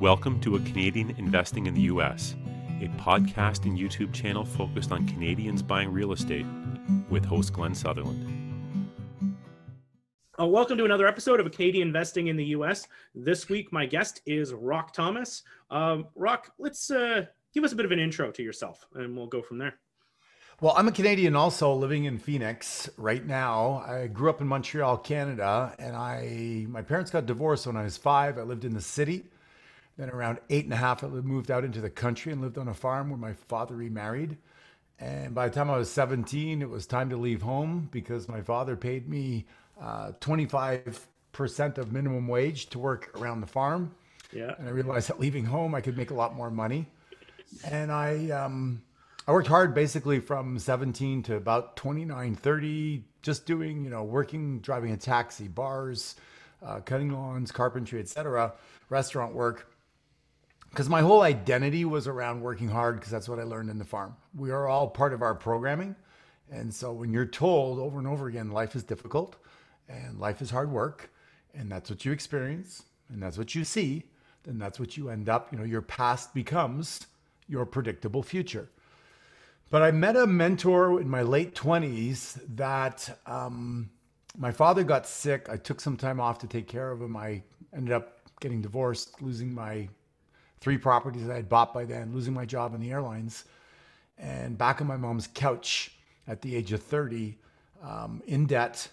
Welcome to A Canadian Investing in the U.S., a podcast and YouTube channel focused on Canadians buying real estate with host Glenn Sutherland. Uh, welcome to another episode of A Canadian Investing in the U.S. This week, my guest is Rock Thomas. Um, Rock, let's uh, give us a bit of an intro to yourself, and we'll go from there. Well, I'm a Canadian also living in Phoenix right now. I grew up in Montreal, Canada, and I my parents got divorced when I was five. I lived in the city. Then around eight and a half, I moved out into the country and lived on a farm where my father remarried. And by the time I was 17, it was time to leave home because my father paid me uh, 25% of minimum wage to work around the farm. Yeah. And I realized that leaving home, I could make a lot more money. And I um, I worked hard basically from 17 to about 29, 30, just doing, you know, working, driving a taxi, bars, uh, cutting lawns, carpentry, etc., restaurant work. Because my whole identity was around working hard because that's what I learned in the farm. We are all part of our programming. And so when you're told over and over again, life is difficult and life is hard work, and that's what you experience and that's what you see, then that's what you end up, you know, your past becomes your predictable future. But I met a mentor in my late 20s that um, my father got sick. I took some time off to take care of him. I ended up getting divorced, losing my three properties that I had bought by then, losing my job in the airlines, and back on my mom's couch at the age of 30 um, in debt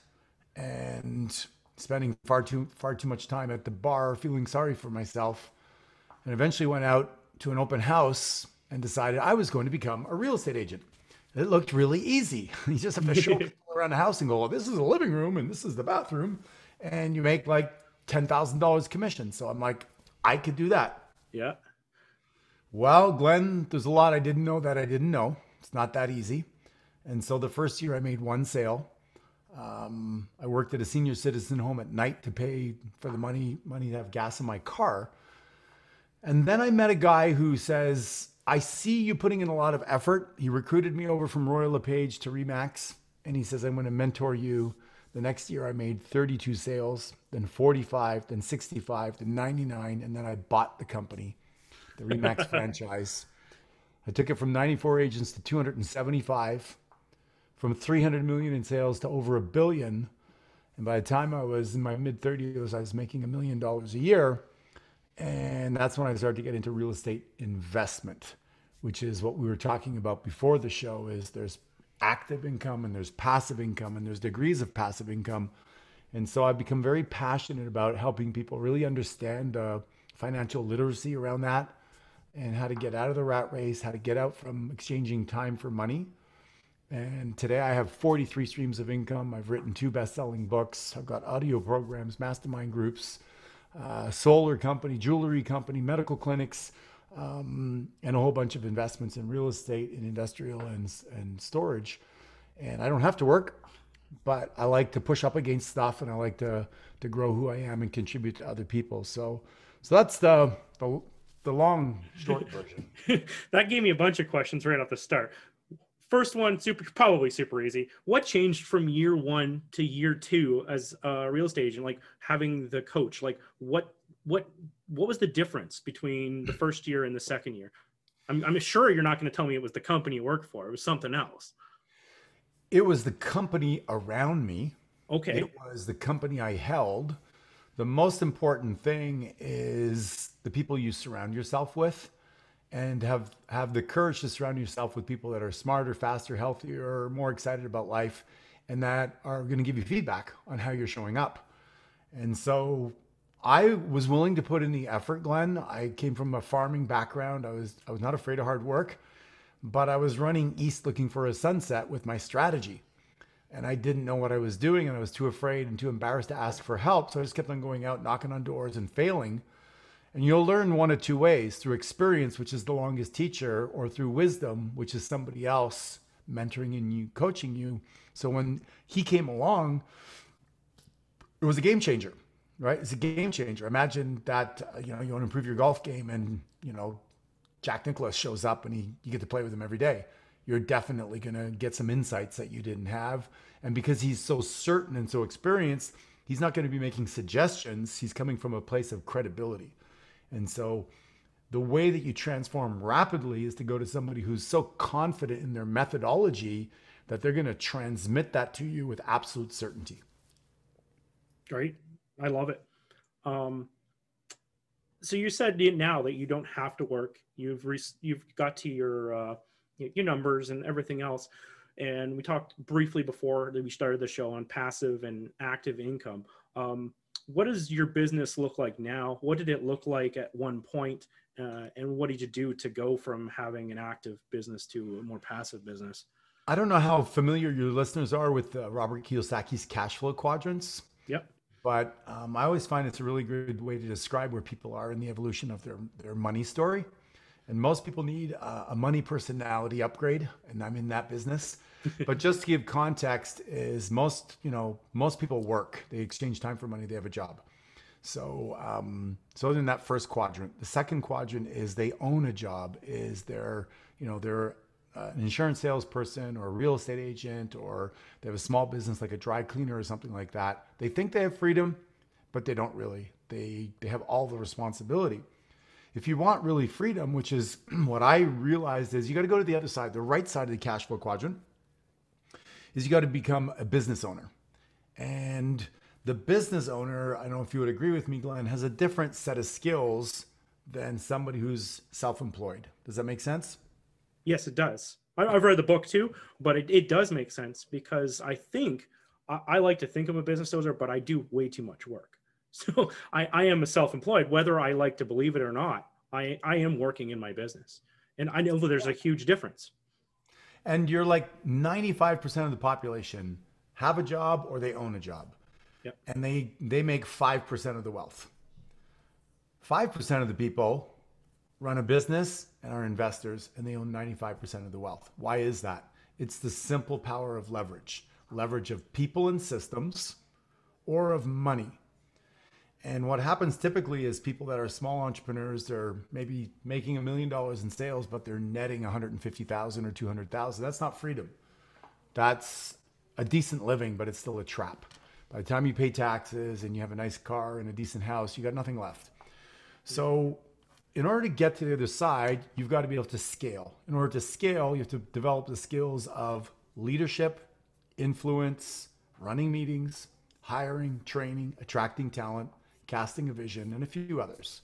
and spending far too far too much time at the bar feeling sorry for myself and eventually went out to an open house and decided I was going to become a real estate agent. It looked really easy. You just have to show people around the house and go, well, this is the living room and this is the bathroom. And you make like $10,000 commission. So I'm like, I could do that. Yeah. Well, Glenn, there's a lot I didn't know that I didn't know. It's not that easy. And so the first year I made one sale. Um, I worked at a senior citizen home at night to pay for the money money to have gas in my car. And then I met a guy who says, I see you putting in a lot of effort. He recruited me over from Royal LePage to Remax, and he says, I'm going to mentor you. The next year, I made 32 sales, then 45, then 65, then 99, and then I bought the company, the Remax franchise. I took it from 94 agents to 275, from 300 million in sales to over a billion. And by the time I was in my mid 30s, I was making a million dollars a year. And that's when I started to get into real estate investment, which is what we were talking about before the show is there's active income and there's passive income and there's degrees of passive income. And so I've become very passionate about helping people really understand uh, financial literacy around that and how to get out of the rat race, how to get out from exchanging time for money. And today I have 43 streams of income. I've written two best-selling books. I've got audio programs, mastermind groups, uh, solar company, jewelry company, medical clinics, um, and a whole bunch of investments in real estate, in industrial, and, and storage. And I don't have to work, but I like to push up against stuff, and I like to to grow who I am and contribute to other people. So, so that's the the, the long short version. that gave me a bunch of questions right off the start. First one, super probably super easy. What changed from year one to year two as a real estate agent? Like having the coach, like what what what was the difference between the first year and the second year? I'm, I'm sure you're not going to tell me it was the company you worked for. It was something else. It was the company around me. Okay. It was the company I held. The most important thing is the people you surround yourself with and have have the courage to surround yourself with people that are smarter, faster, healthier, more excited about life and that are going to give you feedback on how you're showing up. And so I was willing to put in the effort, Glenn. I came from a farming background. I was I was not afraid of hard work, but I was running east looking for a sunset with my strategy. And I didn't know what I was doing and I was too afraid and too embarrassed to ask for help. So I just kept on going out, knocking on doors and failing. And you'll learn one of two ways through experience, which is the longest teacher, or through wisdom, which is somebody else mentoring and you, coaching you. So when he came along, it was a game changer, right? It's a game changer. Imagine that uh, you know you want to improve your golf game, and you know Jack Nicklaus shows up, and he you get to play with him every day. You're definitely gonna get some insights that you didn't have, and because he's so certain and so experienced, he's not going to be making suggestions. He's coming from a place of credibility. And so the way that you transform rapidly is to go to somebody who's so confident in their methodology that they're going to transmit that to you with absolute certainty. Great. I love it. Um, so you said now that you don't have to work. You've re- you've got to your uh, your numbers and everything else. And we talked briefly before that we started the show on passive and active income. Um, what does your business look like now? What did it look like at one point? Uh, and what did you do to go from having an active business to a more passive business? I don't know how familiar your listeners are with uh, Robert Kiyosaki's cash flow quadrants. Yep. But um, I always find it's a really good way to describe where people are in the evolution of their, their money story. And most people need a, a money personality upgrade, and I'm in that business. but just to give context, is most you know most people work. They exchange time for money. They have a job. So um, so in that first quadrant, the second quadrant is they own a job. Is they're you know they're uh, an insurance salesperson or a real estate agent or they have a small business like a dry cleaner or something like that. They think they have freedom, but they don't really. They they have all the responsibility. If you want really freedom, which is what I realized is you got to go to the other side, the right side of the cash flow quadrant, is you got to become a business owner. And the business owner, I don't know if you would agree with me, Glenn, has a different set of skills than somebody who's self employed. Does that make sense? Yes, it does. I've read the book too, but it, it does make sense because I think I, I like to think I'm a business owner, but I do way too much work. So I, I am a self-employed, whether I like to believe it or not. I, I am working in my business. And I know that there's a huge difference. And you're like 95% of the population have a job or they own a job. Yep. And they they make 5% of the wealth. 5% of the people run a business and are investors and they own 95% of the wealth. Why is that? It's the simple power of leverage. Leverage of people and systems or of money. And what happens typically is people that are small entrepreneurs, they're maybe making a million dollars in sales, but they're netting 150,000 or 200,000. That's not freedom. That's a decent living, but it's still a trap. By the time you pay taxes and you have a nice car and a decent house, you got nothing left. So, in order to get to the other side, you've got to be able to scale. In order to scale, you have to develop the skills of leadership, influence, running meetings, hiring, training, attracting talent, casting a vision, and a few others.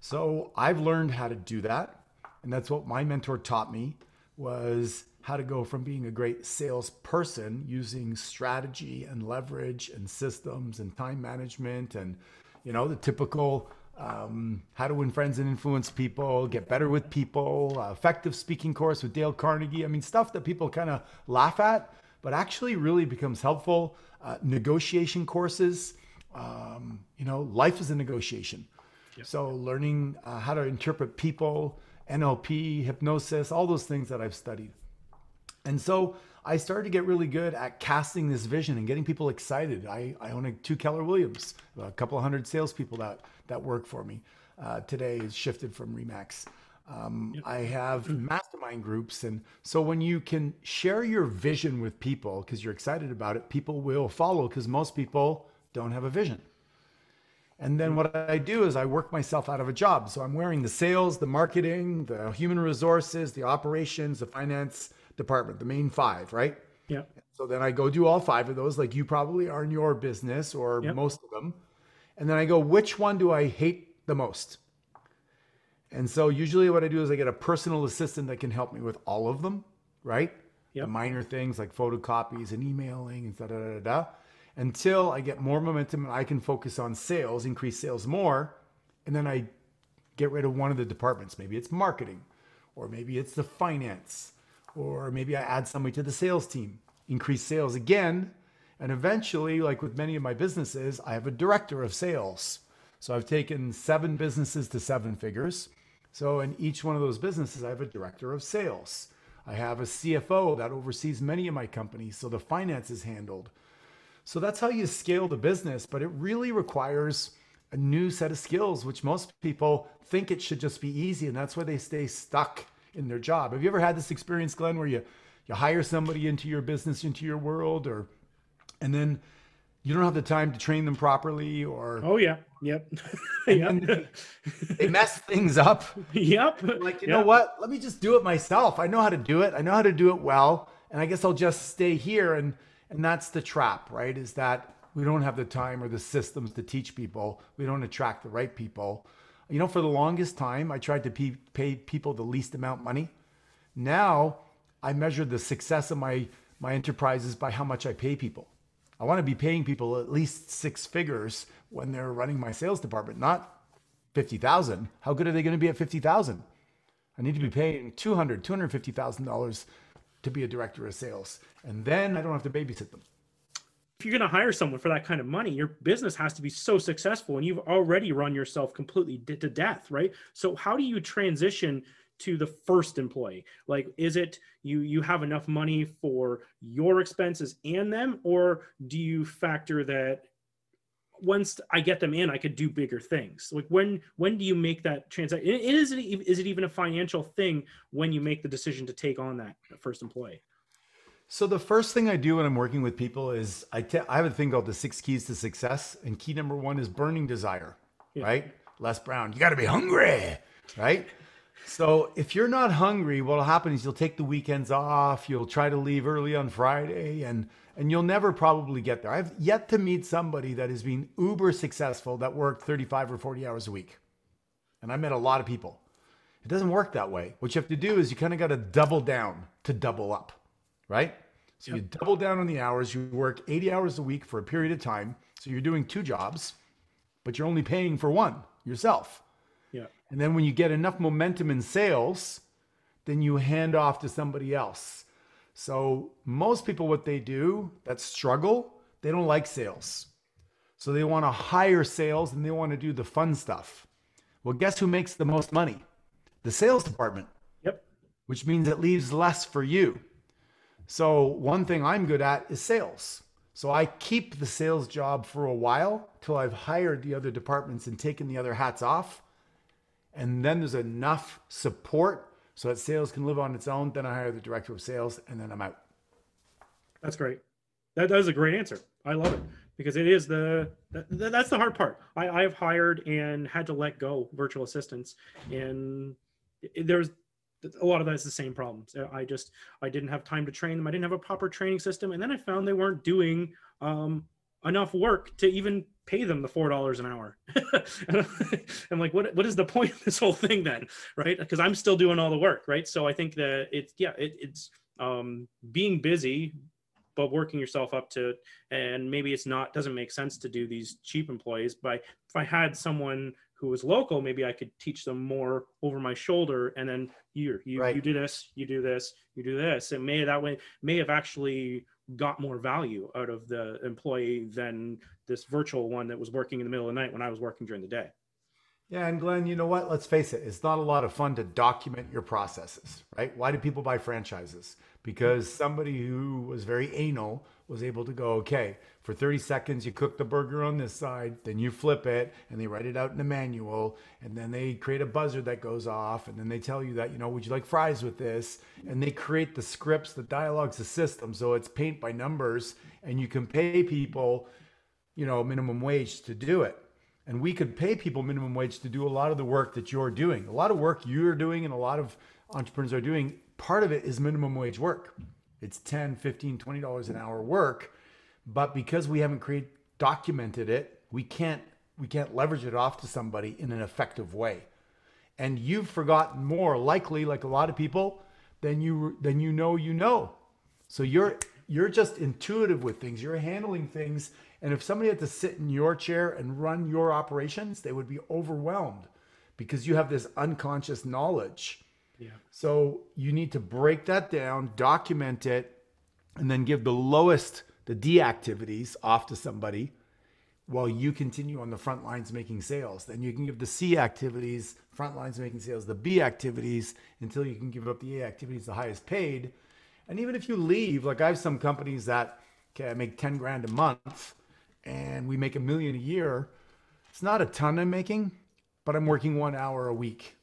So I've learned how to do that. And that's what my mentor taught me was how to go from being a great salesperson using strategy and leverage and systems and time management and you know the typical um, how to win friends and influence people get better with people uh, effective speaking course with dale carnegie i mean stuff that people kind of laugh at but actually really becomes helpful uh, negotiation courses um, you know, life is a negotiation. Yep. So learning uh, how to interpret people, NLP, hypnosis, all those things that I've studied. And so I started to get really good at casting this vision and getting people excited. I, I own a, two Keller Williams, a couple of hundred salespeople that, that work for me. Uh, today is shifted from Remax. Um, yep. I have mastermind groups. And so when you can share your vision with people because you're excited about it, people will follow because most people don't have a vision. And then what I do is I work myself out of a job. So I'm wearing the sales, the marketing, the human resources, the operations, the finance department, the main five, right? Yeah. So then I go do all five of those, like you probably are in your business or yep. most of them. And then I go, which one do I hate the most? And so usually what I do is I get a personal assistant that can help me with all of them, right? Yep. The minor things like photocopies and emailing and da da da da until I get more momentum and I can focus on sales, increase sales more, and then I get rid of one of the departments. Maybe it's marketing, or maybe it's the finance, or maybe I add somebody to the sales team, increase sales again. And eventually, like with many of my businesses, I have a director of sales. So I've taken seven businesses to seven figures. So in each one of those businesses, I have a director of sales. I have a CFO that oversees many of my companies. So the finance is handled. So that's how you scale the business, but it really requires a new set of skills, which most people think it should just be easy. And that's why they stay stuck in their job. Have you ever had this experience, Glenn, where you, you hire somebody into your business, into your world, or, and then you don't have the time to train them properly or oh yeah. Yep. Yep. they mess things up? Yep. Like you yep. know what? Let me just do it myself. I know how to do it. I know how to do it well and i guess i'll just stay here. And and that's the trap right? Is that we don't have the time or the systems to teach people. We don't attract the right people you know for the longest time i tried to pay, pay people the least amount money now i measure the success of my my enterprises by how much i pay people I want to be paying people at least six figures when they're running my sales department, not 50,000. How good are they going to be at 50,000? I need to be paying 200, $250,000 to be a director of sales. And then I don't have to babysit them. If you're going to hire someone for that kind of money, your business has to be so successful and you've already run yourself completely to death, right? So how do you transition to the first employee? Like is it you you have enough money for your expenses and them or do you factor that once i get them in i could do bigger things? Like when when do you make that transaction is it is it even a financial thing when you make the decision to take on that first employee so the first thing I do when I'm working with people is I, te- I have a thing called the six keys to success, and key number one is burning desire, yeah. right? Les Brown, you got to be hungry, right? So if you're not hungry, what'll happen is you'll take the weekends off, you'll try to leave early on Friday and and you'll never probably get there. I've yet to meet somebody that has been uber successful that worked 35 or 40 hours a week. And I met a lot of people. It doesn't work that way. What you have to do is you kind of got to double down to double up, right? So yep. you double down on the hours, you work 80 hours a week for a period of time. So you're doing two jobs, but you're only paying for one yourself. Yeah. And then when you get enough momentum in sales, then you hand off to somebody else. So most people, what they do that struggle, they don't like sales. So they want to hire sales and they want to do the fun stuff. Well, guess who makes the most money? The sales department. Yep. Which means it leaves less for you. So one thing I'm good at is sales. So I keep the sales job for a while till I've hired the other departments and taken the other hats off and then there's enough support so that sales can live on its own. Then I hire the director of sales, and then I'm out. That's great. That, that is a great answer. I love it because it is the that, that's the hard part. I, I've hired and had to let go virtual assistants, and there's a lot of that is the same problems. I just I didn't have time to train them. I didn't have a proper training system, and then I found they weren't doing um, enough work to even pay them the four dollars an hour. I'm like, what what is the point of this whole thing then? Right? Because I'm still doing all the work, right? So I think that it's yeah, it, it's um, being busy, but working yourself up to and maybe it's not doesn't make sense to do these cheap employees. But if I had someone who was local, maybe I could teach them more over my shoulder and then you you, right. you do this, you do this, you do this. And may that way may have actually got more value out of the employee than this virtual one that was working in the middle of the night when I was working during the day. Yeah, and Glenn, you know what? Let's face it, it's not a lot of fun to document your processes, right? Why do people buy franchises? Because somebody who was very anal was able to go, okay, for 30 seconds, you cook the burger on this side, then you flip it, and they write it out in the manual, and then they create a buzzer that goes off, and then they tell you that, you know, would you like fries with this? And they create the scripts, the dialogues, the system. So it's paint by numbers, and you can pay people, you know, minimum wage to do it. And we could pay people minimum wage to do a lot of the work that you're doing. A lot of work you're doing and a lot of entrepreneurs are doing, part of it is minimum wage work. It's 10, 15, 20 dollars an hour work but because we haven't create documented it, we can't we can't leverage it off to somebody in an effective way. And you've forgotten more likely, like a lot of people, than you than you know you know. So you're you're just intuitive with things. You're handling things. And if somebody had to sit in your chair and run your operations, they would be overwhelmed because you have this unconscious knowledge. Yeah. So you need to break that down, document it, and then give the lowest the D activities off to somebody while you continue on the front lines making sales. Then you can give the C activities, front lines making sales, the B activities until you can give up the A activities, the highest paid. And even if you leave, like I have some companies that, okay, I make 10 grand a month and we make a million a year. It's not a ton I'm making, but I'm working one hour a week.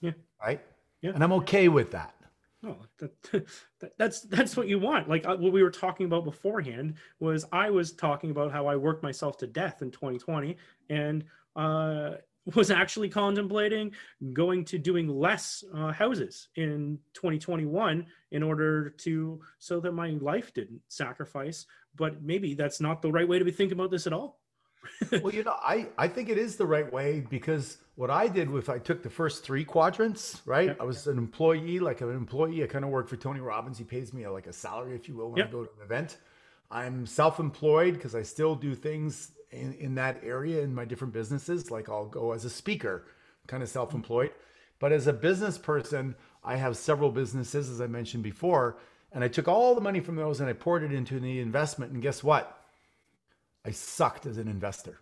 Yeah. Right. Yeah. And I'm okay with that. Oh, that, that, that's that's what you want. Like uh, what we were talking about beforehand was I was talking about how I worked myself to death in 2020, and uh, was actually contemplating going to doing less uh, houses in 2021 in order to so that my life didn't sacrifice. But maybe that's not the right way to be thinking about this at all. well, you know, I, I think it is the right way because what I did with I took the first three quadrants, right? Yep. I was an employee, like an employee. I kind of work for Tony Robbins. He pays me a, like a salary, if you will, when yep. I go to an event. I'm self-employed because I still do things in, in that area in my different businesses. Like I'll go as a speaker, kind of self-employed. But as a business person, I have several businesses, as I mentioned before, and I took all the money from those and I poured it into the investment. And guess what? I sucked as an investor.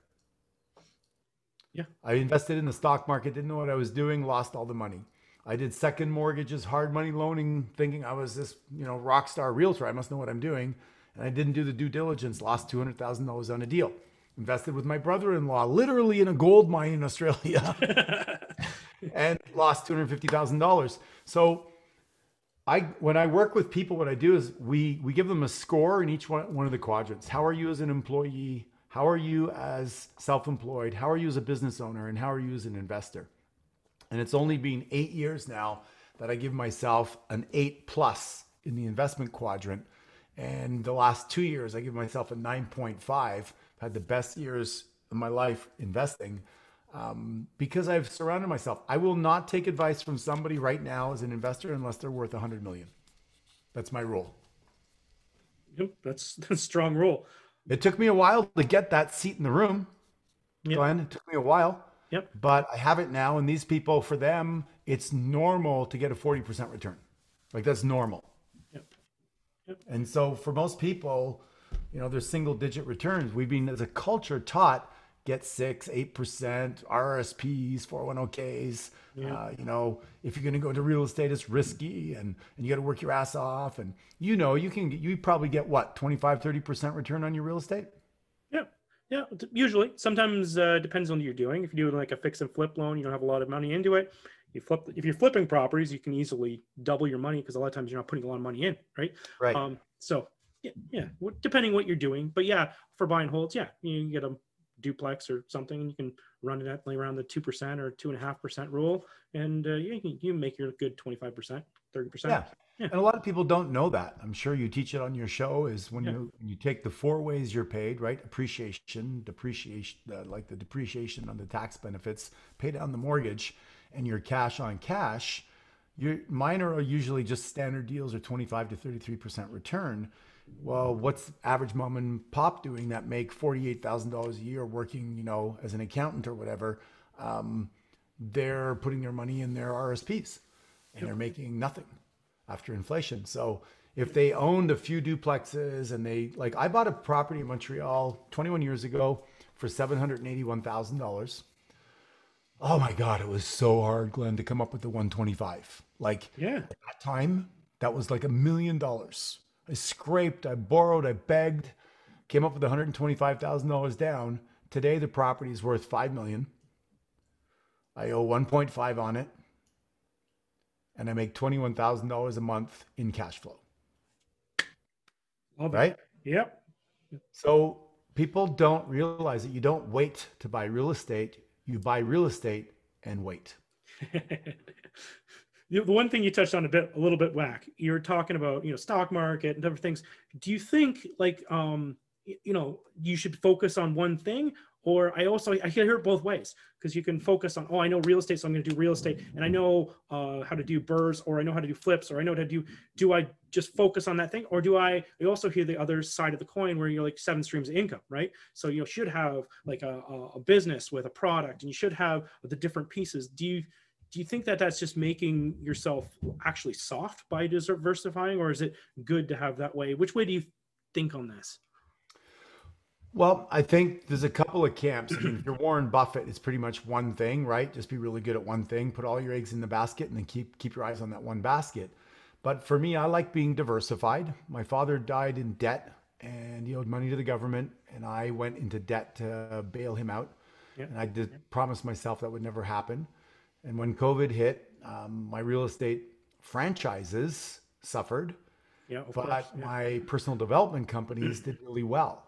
Yeah. I invested in the stock market, didn't know what I was doing, lost all the money. I did second mortgages, hard money loaning, thinking I was this, you know, rock star realtor. I must know what I'm doing. And I didn't do the due diligence, lost $200,000 on a deal. Invested with my brother in law, literally in a gold mine in Australia, and lost $250,000. So I when I work with people, what I do is we we give them a score in each one, one of the quadrants. How are you as an employee? How are you as self-employed? How are you as a business owner? And how are you as an investor? And it's only been eight years now that I give myself an eight plus in the investment quadrant. And the last two years, I give myself a 9.5. I've had the best years of my life investing um, because I've surrounded myself. I will not take advice from somebody right now as an investor unless they're worth a hundred million. That's my rule. Yep, that's that's a strong rule. It took me a while to get that seat in the room, yep. Glenn. It took me a while. Yep. But I have it now, and these people, for them, it's normal to get a forty percent return. Like that's normal. Yep. Yep. And so for most people, you know, there's single digit returns. We've been as a culture taught get six, eight percent RSPs, 401ks. Yeah. Uh, you know, if you're going to go into real estate, it's risky and, and you got to work your ass off. And you know, you can you probably get what 25, 30 percent return on your real estate. Yeah. Yeah. Usually sometimes uh, depends on what you're doing. If you do like a fix and flip loan, you don't have a lot of money into it. You flip, if you're flipping properties, you can easily double your money because a lot of times you're not putting a lot of money in. Right. Right. Um, so yeah, yeah, depending what you're doing, but yeah, for buying holds, yeah, you get a duplex or something, you can run it at like around the two percent or two and a half percent rule, and uh, you can you make your good twenty five percent, thirty percent. Yeah. Yeah. And a lot of people don't know that. I'm sure you teach it on your show. Is when yeah. you you take the four ways you're paid, right? Appreciation, depreciation, uh, like the depreciation on the tax benefits, pay down the mortgage, and your cash on cash. Your mine are usually just standard deals or 25 to 33 percent return well, what's average mom and pop doing that make $48,000 a year working, you know, as an accountant or whatever? Um, they're putting their money in their RSPs and they're making nothing after inflation. So if they owned a few duplexes and they like, I bought a property in Montreal 21 years ago for $781,000. Oh my God, it was so hard, Glenn, to come up with the 125. Like, yeah, at that time, that was like a million dollars I scraped, I borrowed, I begged, came up with $125,000 down. Today the property is worth 5 million. I owe 1.5 on it. And I make $21,000 a month in cash flow. Love right? It. Yep. So people don't realize that you don't wait to buy real estate, you buy real estate and wait. the one thing you touched on a bit a little bit whack you're talking about you know stock market and different things. Do you think like um you know you should focus on one thing? Or i also i hear it both ways because you can focus on oh i know real estate so i'm going to do real estate and i know uh, how to do burrs or i know how to do flips or i know how to do do i just focus on that thing? Or do i i also hear the other side of the coin where you're like seven streams of income right? So you should have like a, a business with a product and you should have the different pieces. Do you do you think that that's just making yourself actually soft by diversifying or is it good to have that way? Which way do you think on this? Well i think there's a couple of camps. I mean, if you're warren buffett it's pretty much one thing right? Just be really good at one thing put all your eggs in the basket and then keep keep your eyes on that one basket. But for me i like being diversified. My father died in debt and he owed money to the government and i went into debt to bail him out. And i did promise myself that would never happen and when COVID hit, um, my real estate franchises suffered, Yeah, but course. yeah. my personal development companies did really well.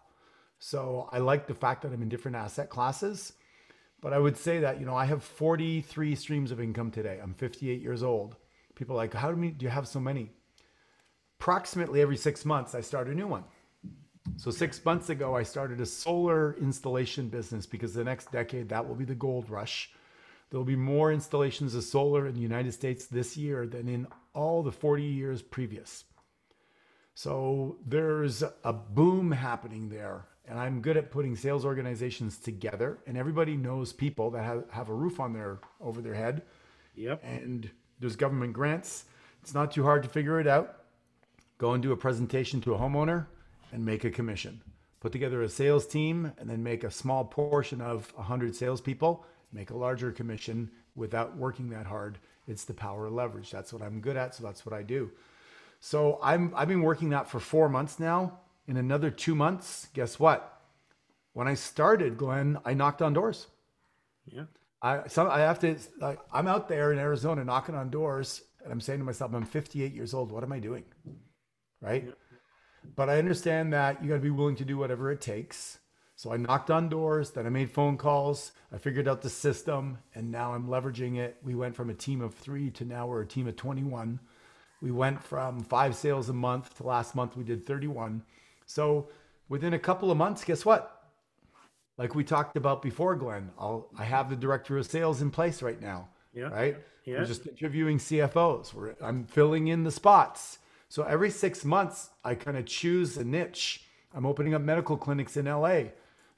So I like the fact that I'm in different asset classes. But I would say that, you know, I have 43 streams of income today. I'm 58 years old. People are like, how many do you have so many? Approximately every six months, I start a new one. So six months ago, I started a solar installation business because the next decade, that will be the gold rush. There'll be more installations of solar in the United States this year than in all the 40 years previous. So there's a boom happening there. And I'm good at putting sales organizations together. And everybody knows people that have, have a roof on their over their head. Yep. And there's government grants. It's not too hard to figure it out. Go and do a presentation to a homeowner and make a commission. Put together a sales team and then make a small portion of 100 salespeople, make a larger commission without working that hard. It's the power of leverage. That's what I'm good at. So that's what I do. So I'm I've been working that for four months now. In another two months, guess what? When I started, Glenn, I knocked on doors. Yeah. I some I have to. I, I'm out there in Arizona knocking on doors, and I'm saying to myself, I'm 58 years old. What am I doing? Right. But I understand that you got to be willing to do whatever it takes. So I knocked on doors, then I made phone calls, I figured out the system, and now I'm leveraging it. We went from a team of three to now we're a team of 21. We went from five sales a month to last month we did 31. So within a couple of months, guess what? Like we talked about before, Glenn, I'll I have the director of sales in place right now. Yeah. Right. Yeah. We're just interviewing CFOs. We're, I'm filling in the spots. So every six months, I kind of choose a niche. I'm opening up medical clinics in LA.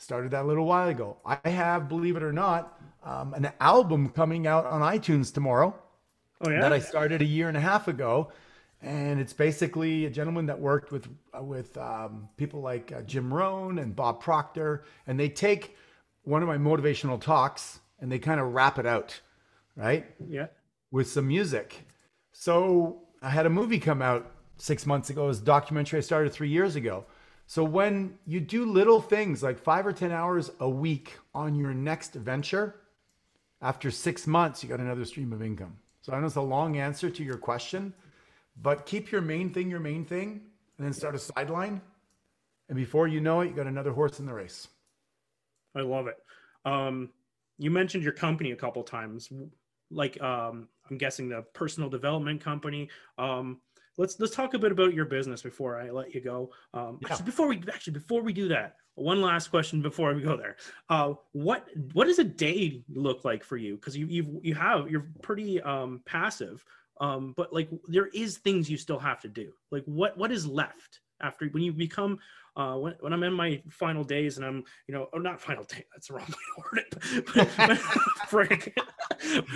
Started that a little while ago. I have, believe it or not, um, an album coming out on iTunes tomorrow Oh yeah. that I started a year and a half ago, and it's basically a gentleman that worked with uh, with um, people like uh, Jim Rohn and Bob Proctor, and they take one of my motivational talks and they kind of wrap it out, right, yeah. with some music. So I had a movie come out six months ago. It was a documentary I started three years ago. So when you do little things like five or ten hours a week on your next venture, after six months, you got another stream of income. So I know it's a long answer to your question, but keep your main thing your main thing and then start a sideline. And before you know it, you got another horse in the race. I love it. Um, you mentioned your company a couple times, like um, I'm guessing the personal development company. Um, let's let's talk a bit about your business before I let you go. Um, Yeah. Actually, before we actually before we do that, one last question before we go there. Uh, what what does a day look like for you? Because you you've you have you're pretty um, passive, um, but like there is things you still have to do. Like what what is left after when you become uh, when, when I'm in my final days and I'm, you know, oh, not final day, that's the wrong way to word it. But,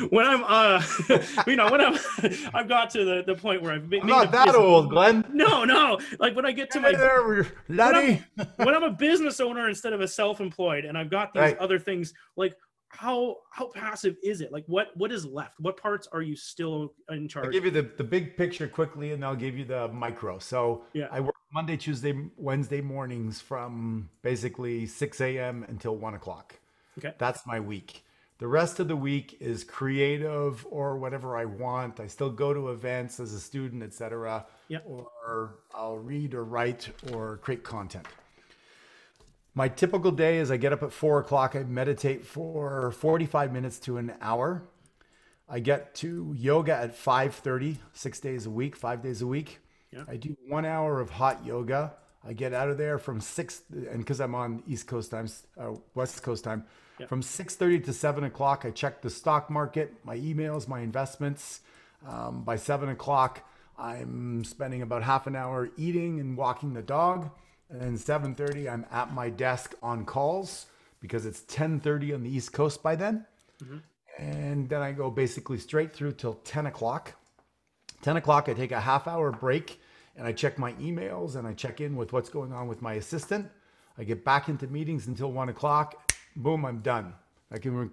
when I'm, uh, you know, when I'm, I've got to the, the point where I've made I'm not that business- old, Glenn. No, no. Like when I get to my, Hey there, laddie. when I'm a business owner instead of a self-employed and I've got these Right. other things, like how, how passive is it? Like what, what is left? What parts are you still in charge? I'll give you the, the big picture quickly and I'll give you the micro. So Yeah. I work Monday, Tuesday, Wednesday mornings from basically 6 a.m. until one o'clock. Okay. That's my week. The rest of the week is creative or whatever I want. I still go to events as a student, etc. Yeah. Or I'll read or write or create content. My typical day is I get up at four o'clock. I meditate for 45 minutes to an hour. I get to yoga at 5:30, six days a week, five days a week. Yeah. I do one hour of hot yoga. I get out of there from six, and because I'm on East Coast time, uh, West Coast time, Yeah. from 6:30 to 7 o'clock. I check the stock market, my emails, my investments. Um, by 7 o'clock, I'm spending about half an hour eating and walking the dog, and then 7:30, I'm at my desk on calls because it's 10:30 on the East Coast by then and then I go basically straight through till 10 o'clock. 10 o'clock, I take a half hour break and I check my emails and I check in with what's going on with my assistant. I get back into meetings until one o'clock. Boom, I'm done. I can re-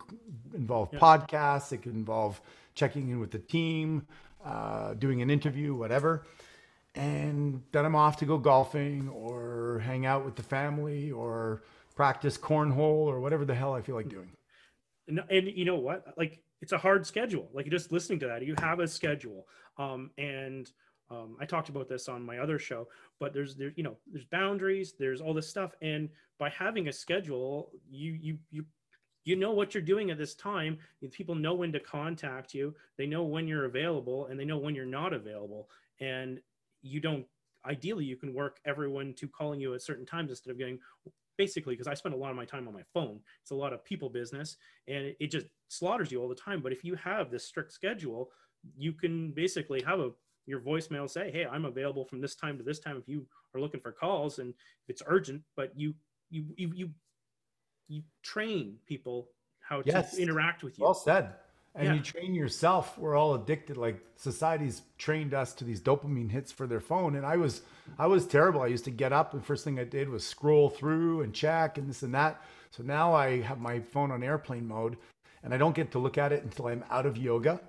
involve podcasts, it can involve checking in with the team, uh, doing an interview, whatever. And then I'm off to go golfing or hang out with the family or practice cornhole or whatever the hell I feel like doing. No, and you know what? Like it's a hard schedule. Like just listening to that, you have a schedule. Um, and um, I talked about this on my other show, but there's there, you know, there's boundaries, there's all this stuff. And by having a schedule, you you you you know what you're doing at this time. People know when to contact you. They know when you're available and they know when you're not available. And you don't ideally you can work everyone to calling you at certain times instead of getting basically because I spend a lot of my time on my phone. It's a lot of people business and it, it just slaughters you all the time. But if you have this strict schedule, you can basically have a your voicemail say, "Hey, I'm available from this time to this time if you are looking for calls and if it's urgent." But you you you you, you train people how to interact with you. Well said. And Yeah. you train yourself. We're all addicted. Like society's trained us to these dopamine hits for their phone. And I was, I was terrible. I used to get up and first thing I did was scroll through and check and this and that. So now I have my phone on airplane mode and I don't get to look at it until I'm out of yoga,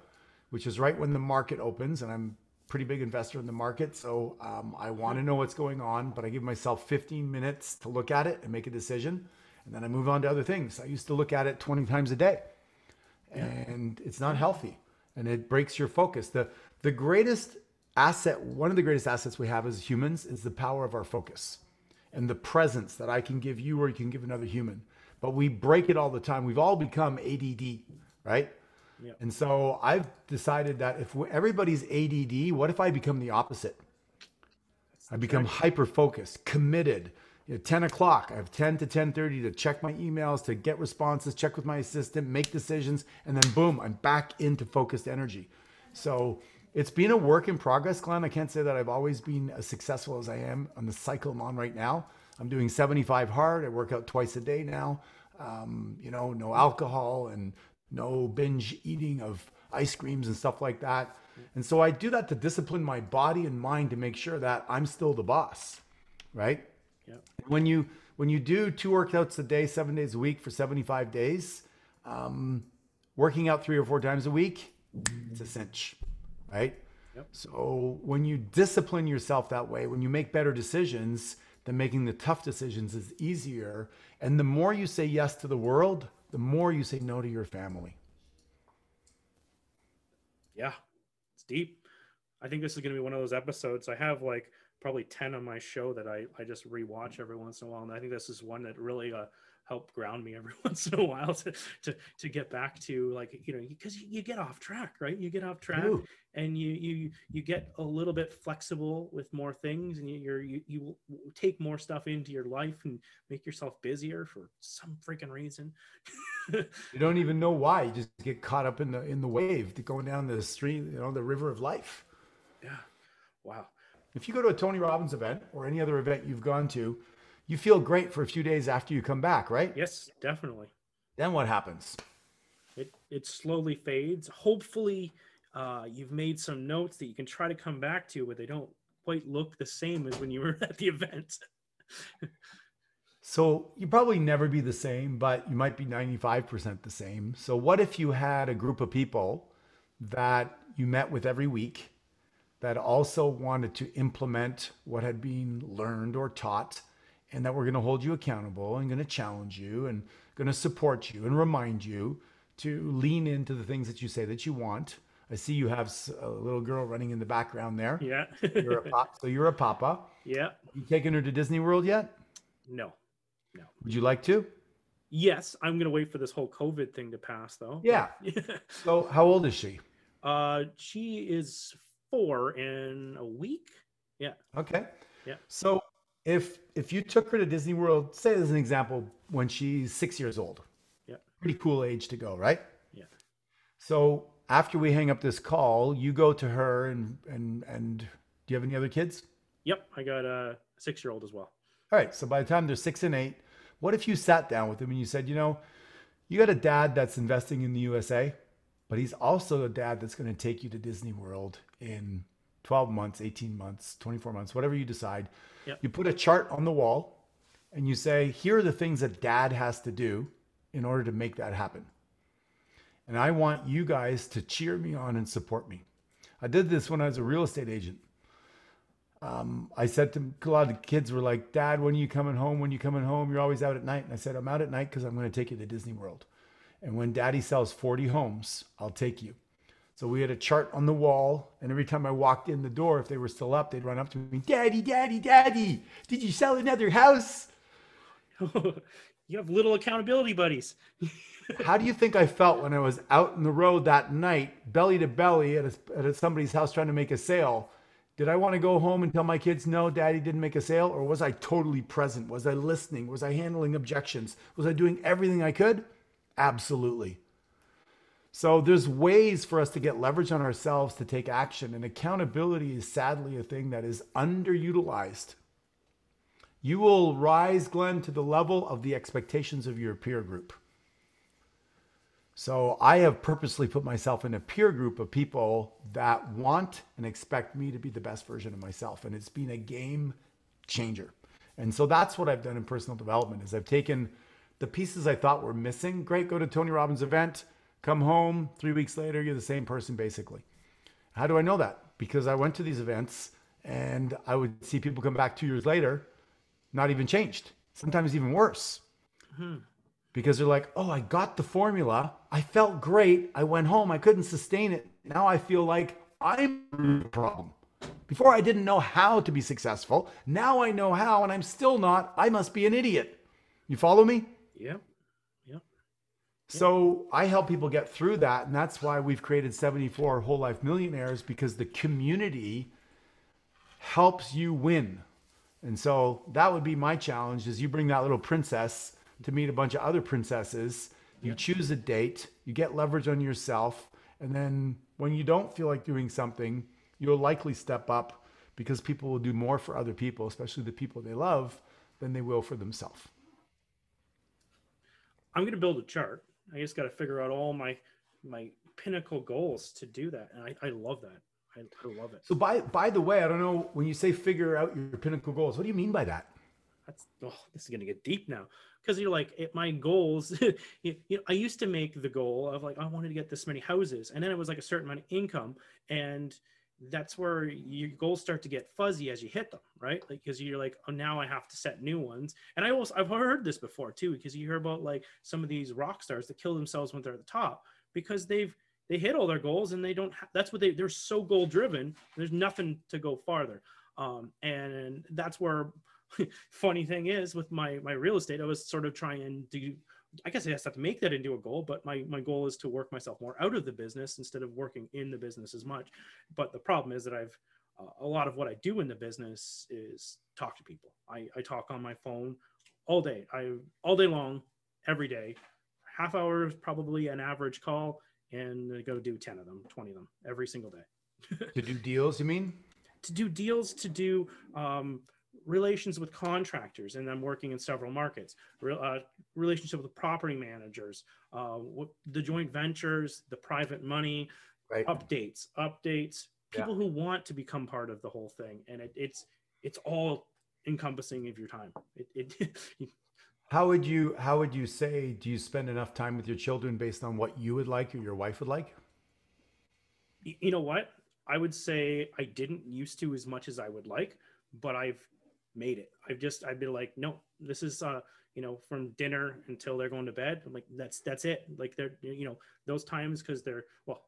which is right when the market opens. And I'm pretty big investor in the market. So um, I want to know what's going on, but I give myself 15 minutes to look at it and make a decision. And then I move on to other things. I used to look at it 20 times a day and it's not healthy and it breaks your focus. The the greatest asset one of the greatest assets we have as humans is the power of our focus and the presence that i can give you or you can give another human. But we break it all the time. We've all become add right? Yep. and so i've decided that if everybody's add what if i become the opposite? I become hyper focused, committed. You know, 10 o'clock, I have 10 to 10.30 to check my emails, to get responses, check with my assistant, make decisions, and then boom, I'm back into focused energy. So it's been a work in progress, Glenn. I can't say that I've always been as successful as I am on the cycle I'm on right now. I'm doing 75 hard. I work out twice a day now. Um, you know, no alcohol and no binge eating of ice creams and stuff like that. And so I do that to discipline my body and mind to make sure that I'm still the boss, right? Yeah. When you when you do two workouts a day, seven days a week for 75 days, um, working out three or four times a week, it's a cinch, right? Yep. So when you discipline yourself that way, when you make better decisions, then making the tough decisions is easier. And the more you say yes to the world, the more you say no to your family. Yeah, it's deep. I think this is going to be one of those episodes. I have like probably 10 on my show that I, I just rewatch every once in a while. And I think this is one that really uh, helped ground me every once in a while to, to, to get back to like, you know, because you, you get off track, right? You get off track Ooh. and you, you, you get a little bit flexible with more things and you, you're, you, you take more stuff into your life and make yourself busier for some freaking reason. You don't even know why. You just get caught up in the in the wave, to going down the stream, you know, the river of life. yeah. Wow. If you go to a Tony Robbins event or any other event you've gone to, you feel great for a few days after you come back, right? Yes, definitely. Then what happens? it it slowly fades hopefully uh, you've made some notes that you can try to come back to but they don't quite look the same as when you were at the event So you probably never be the same, but you might be 95% the same. So what if you had a group of people that you met with every week that also wanted to implement what had been learned or taught and that were going to hold you accountable and going to challenge you and going to support you and remind you to lean into the things that you say that you want. I see you have a little girl running in the background there. yeah You're a pop, so you're a papa. yeah You taking her to Disney World yet? No. No Would you like to? yes i'm gonna wait for this whole covid thing to pass though Yeah. So how old is she? uh she is four in a week yeah Okay. Yeah. So if if you took her to Disney World, say as an example, when she's six years old. Yeah. Pretty cool age to go, right? Yeah. So after we hang up this call, you go to her and and and do you have any other kids? yep i got a six year old as well All right. So by the time they're six and eight, what if you sat down with them and you said, you know, you got a dad that's investing in the USA, but he's also a dad that's going to take you to Disney World in 12 months, 18 months, 24 months, whatever you decide. Yep. You put a chart on the wall and you say, here are the things that dad has to do in order to make that happen. And I want you guys to cheer me on and support me. I did this when I was a real estate agent. Um, I said to a lot of the kids were like, Dad, when are you coming home? When are you coming home? You're always out at night. And I said, I'm out at night because I'm going to take you to Disney World. And when daddy sells 40 homes, I'll take you. So we had a chart on the wall, and every time I walked in the door, if they were still up, they'd run up to me, Daddy, Daddy, Daddy, did you sell another house? you have little accountability buddies. How do you think I felt when I was out in the road that night, belly to belly at, a, at somebody's house trying to make a sale? Did I want to go home and tell my kids, no, daddy didn't make a sale? Or was I totally present? Was I listening? Was I handling objections? Was I doing everything I could? Absolutely. So there's ways for us to get leverage on ourselves to take action. And accountability is sadly a thing that is underutilized. You will rise, Glenn, to the level of the expectations of your peer group. So I have purposely put myself in a peer group of people that want and expect me to be the best version of myself. And it's been a game changer. And so that's what I've done in personal development is I've taken the pieces I thought were missing. Great, go to Tony Robbins event Come home three weeks later, you're the same person basically. How do I know that? Because I went to these events and I would see people come back two years later, not even changed, sometimes even worse. Hmm. Because they're like, oh, I got the formula. I felt great. I went home. I couldn't sustain it. Now I feel like I'm the problem. Before I didn't know how to be successful. Now I know how and I'm still not. I must be an idiot. You follow me? Yeah. So I help people get through that. And that's why we've created 74 Whole Life Millionaires because the community helps you win. And so that would be my challenge is you bring that little princess to meet a bunch of other princesses. You yeah. choose a date, you get leverage on yourself. And then when you don't feel like doing something, you'll likely step up because people will do more for other people, especially the people they love, than they will for themselves. I'm going to build a chart I just got to figure out all my my pinnacle goals to do that, and I, I love that. I, I love it. So by by the way, I don't know when you say figure out your pinnacle goals. What do you mean by that? That's oh, this is gonna get deep now because you're like it, my goals. you, you know, I used to make the goal of like I wanted to get this many houses, and then it was like a certain amount of income, and that's where your goals start to get fuzzy as you hit them, right? Like because you're like, oh, now I have to set new ones. And I also I've heard this before too, because you hear about like some of these rock stars that kill themselves when they're at the top because they've they hit all their goals and they don't. Ha- that's what they they're so goal driven. There's nothing to go farther. Um, and that's where funny thing is with my my real estate, I was sort of trying to I guess I just have to make that into a goal, but my, my goal is to work myself more out of the business instead of working in the business as much. But the problem is that I've uh, a lot of what I do in the business is talk to people. I, I talk on my phone all day. I all day long, every day, half hour is probably an average call, and I go do ten of them, twenty of them every single day. to do deals, you mean? To do deals, to do um, relations with contractors, and I'm working in several markets. Re- uh, relationship with property managers, uh, the joint ventures, the private money, right. updates, updates. People yeah. who want to become part of the whole thing, and it, it's it's all encompassing of your time. It, it how would you how would you say do you spend enough time with your children based on what you would like or your wife would like? You know what? I would say I didn't used to as much as I would like, but I've made it. I've just I've been like, no, this is uh, you know, from dinner until they're going to bed. I'm like, that's that's it. Like they're you know, those times because they're well,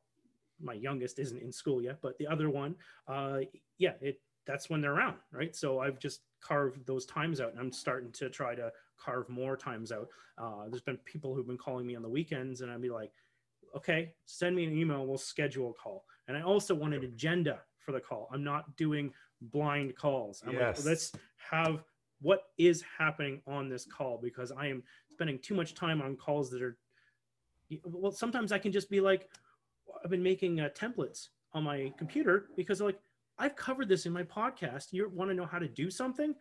my youngest isn't in school yet, but the other one, uh yeah, it that's when they're around, right? So I've just carved those times out and I'm starting to try to carve more times out. Uh there's been people who've been calling me on the weekends and I'd be like, okay, send me an email, we'll schedule a call. And I also want an agenda for the call. I'm not doing blind calls. I'm yes. like, let's have what is happening on this call because I am spending too much time on calls that are well sometimes I can just be like I've been making uh, templates on my computer because like I've covered this in my podcast. You want to know how to do something?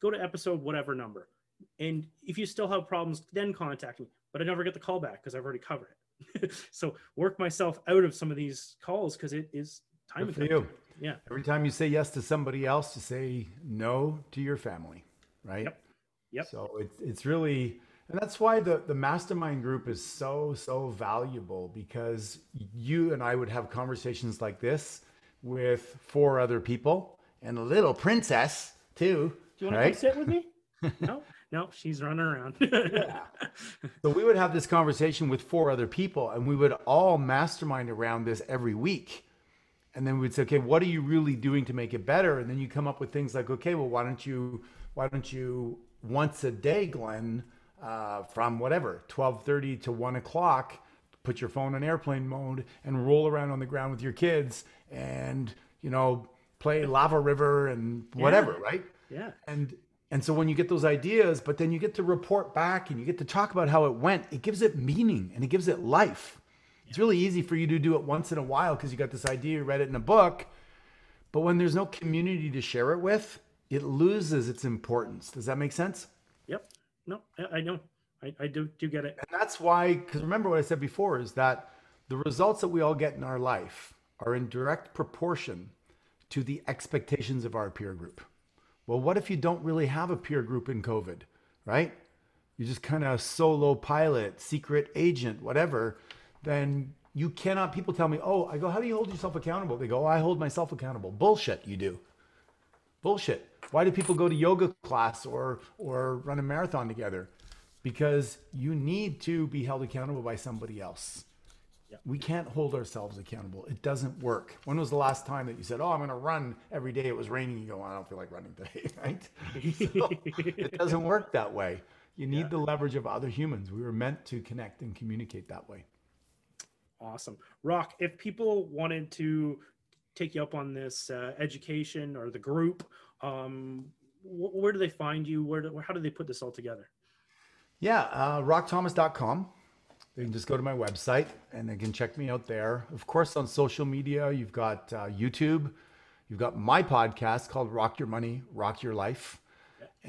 Go to episode whatever number. And if you still have problems, then contact me. But I never get the call back because I've already covered it. so work myself out of some of these calls because it is time for you. Yeah. Every time you say yes to somebody else, you say no to your family, right? Yep. Yep. So it's it's really and that's why the the mastermind group is so so valuable because you and I would have conversations like this with four other people and a little princess too. Do you want right? to sit with me? no. no, she's running around. Yeah. So we would have this conversation with four other people and we would all mastermind around this every week. And then we'd say, okay, what are you really doing to make it better? And then you come up with things like, okay, well, why don't you, why don't you once a day, Glenn, uh, from whatever, 1230 to one o'clock, put your phone on airplane mode and roll around on the ground with your kids and, you know, play lava river and whatever, Yeah. right? yeah. And and so when you get those ideas, but then you get to report back and you get to talk about how it went, it gives it meaning and it gives it life. It's really easy for you to do it once in a while because you got this idea, you read it in a book. But when there's no community to share it with, it loses its importance. Does that make sense? Yep. No, I, I know. I, I do do get it. And that's why, because remember what I said before is that the results that we all get in our life are in direct proportion to the expectations of our peer group. Well, what if you don't really have a peer group in COVID, right? You're just kind of solo pilot, secret agent, whatever. Then you cannot, people tell me, oh, I go, how do you hold yourself accountable? They go, oh, I hold myself accountable. Bullshit, you do. Bullshit. Why do people go to yoga class or or run a marathon together? Because you need to be held accountable by somebody else. Yeah. We can't hold ourselves accountable. It doesn't work. When was the last time that you said, "Oh, I'm going to run every day"? It was raining. You go, "I don't feel like running today," right? So, it doesn't work that way. You need Yeah. the leverage of other humans. We were meant to connect and communicate that way. Awesome. Rock, if people wanted to take you up on this uh, education or the group, um, wh- where do they find you? Where do, how do they put this all together? Yeah, uh, rockthomas.com. They can just go to my website and they can check me out there. Of course, on social media, you've got uh, YouTube, you've got my podcast called Rock Your Money, Rock Your Life,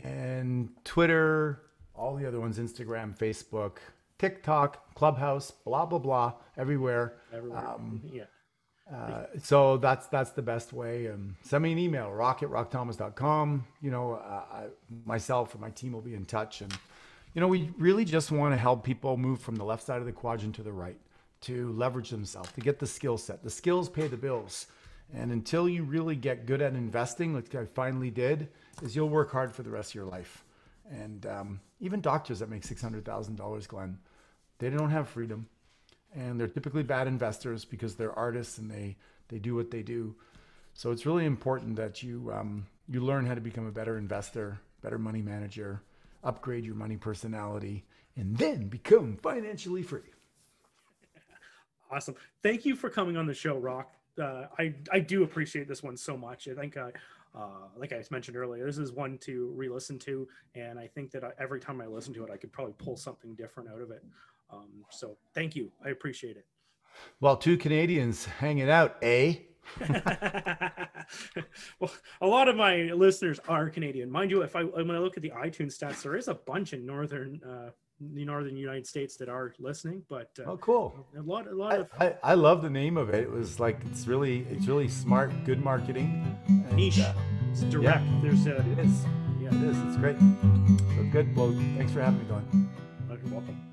and Twitter, all the other ones Instagram, Facebook, TikTok, Clubhouse, blah, blah, blah, everywhere. Everywhere. Um, yeah. Uh, so that's that's the best way. Um, send me an email, rock at rockthomas.com. You know, uh, I, myself and my team will be in touch. And, you know, we really just want to help people move from the left side of the quadrant to the right, to leverage themselves, to get the skill set. The skills pay the bills. And until you really get good at investing, like I finally did, is you'll work hard for the rest of your life. And um, even doctors that make $600,000, Glenn, they don't have freedom and they're typically bad investors because they're artists and they they do what they do. So it's really important that you um, you learn how to become a better investor, better money manager, upgrade your money personality, and then become financially free. Awesome. Thank you for coming on the show, Rock. Uh, I I do appreciate this one so much. I think, uh, uh, like I mentioned earlier, this is one to re-listen to, and I think that I, every time I listen to it, I could probably pull something different out of it. Um, so thank you. I appreciate it. Well, two Canadians hanging out, eh? well, a lot of my listeners are Canadian, mind you. If I when I look at the iTunes stats, there is a bunch in northern uh, the northern United States that are listening, but uh, Oh, cool. a lot a lot I, of I, I love the name of it. It was like it's really it's really smart, good marketing. and, niche. uh, It's direct. There's a it is. yeah. It is. It's great. So good. Well, thanks for having me, Glenn. You're welcome.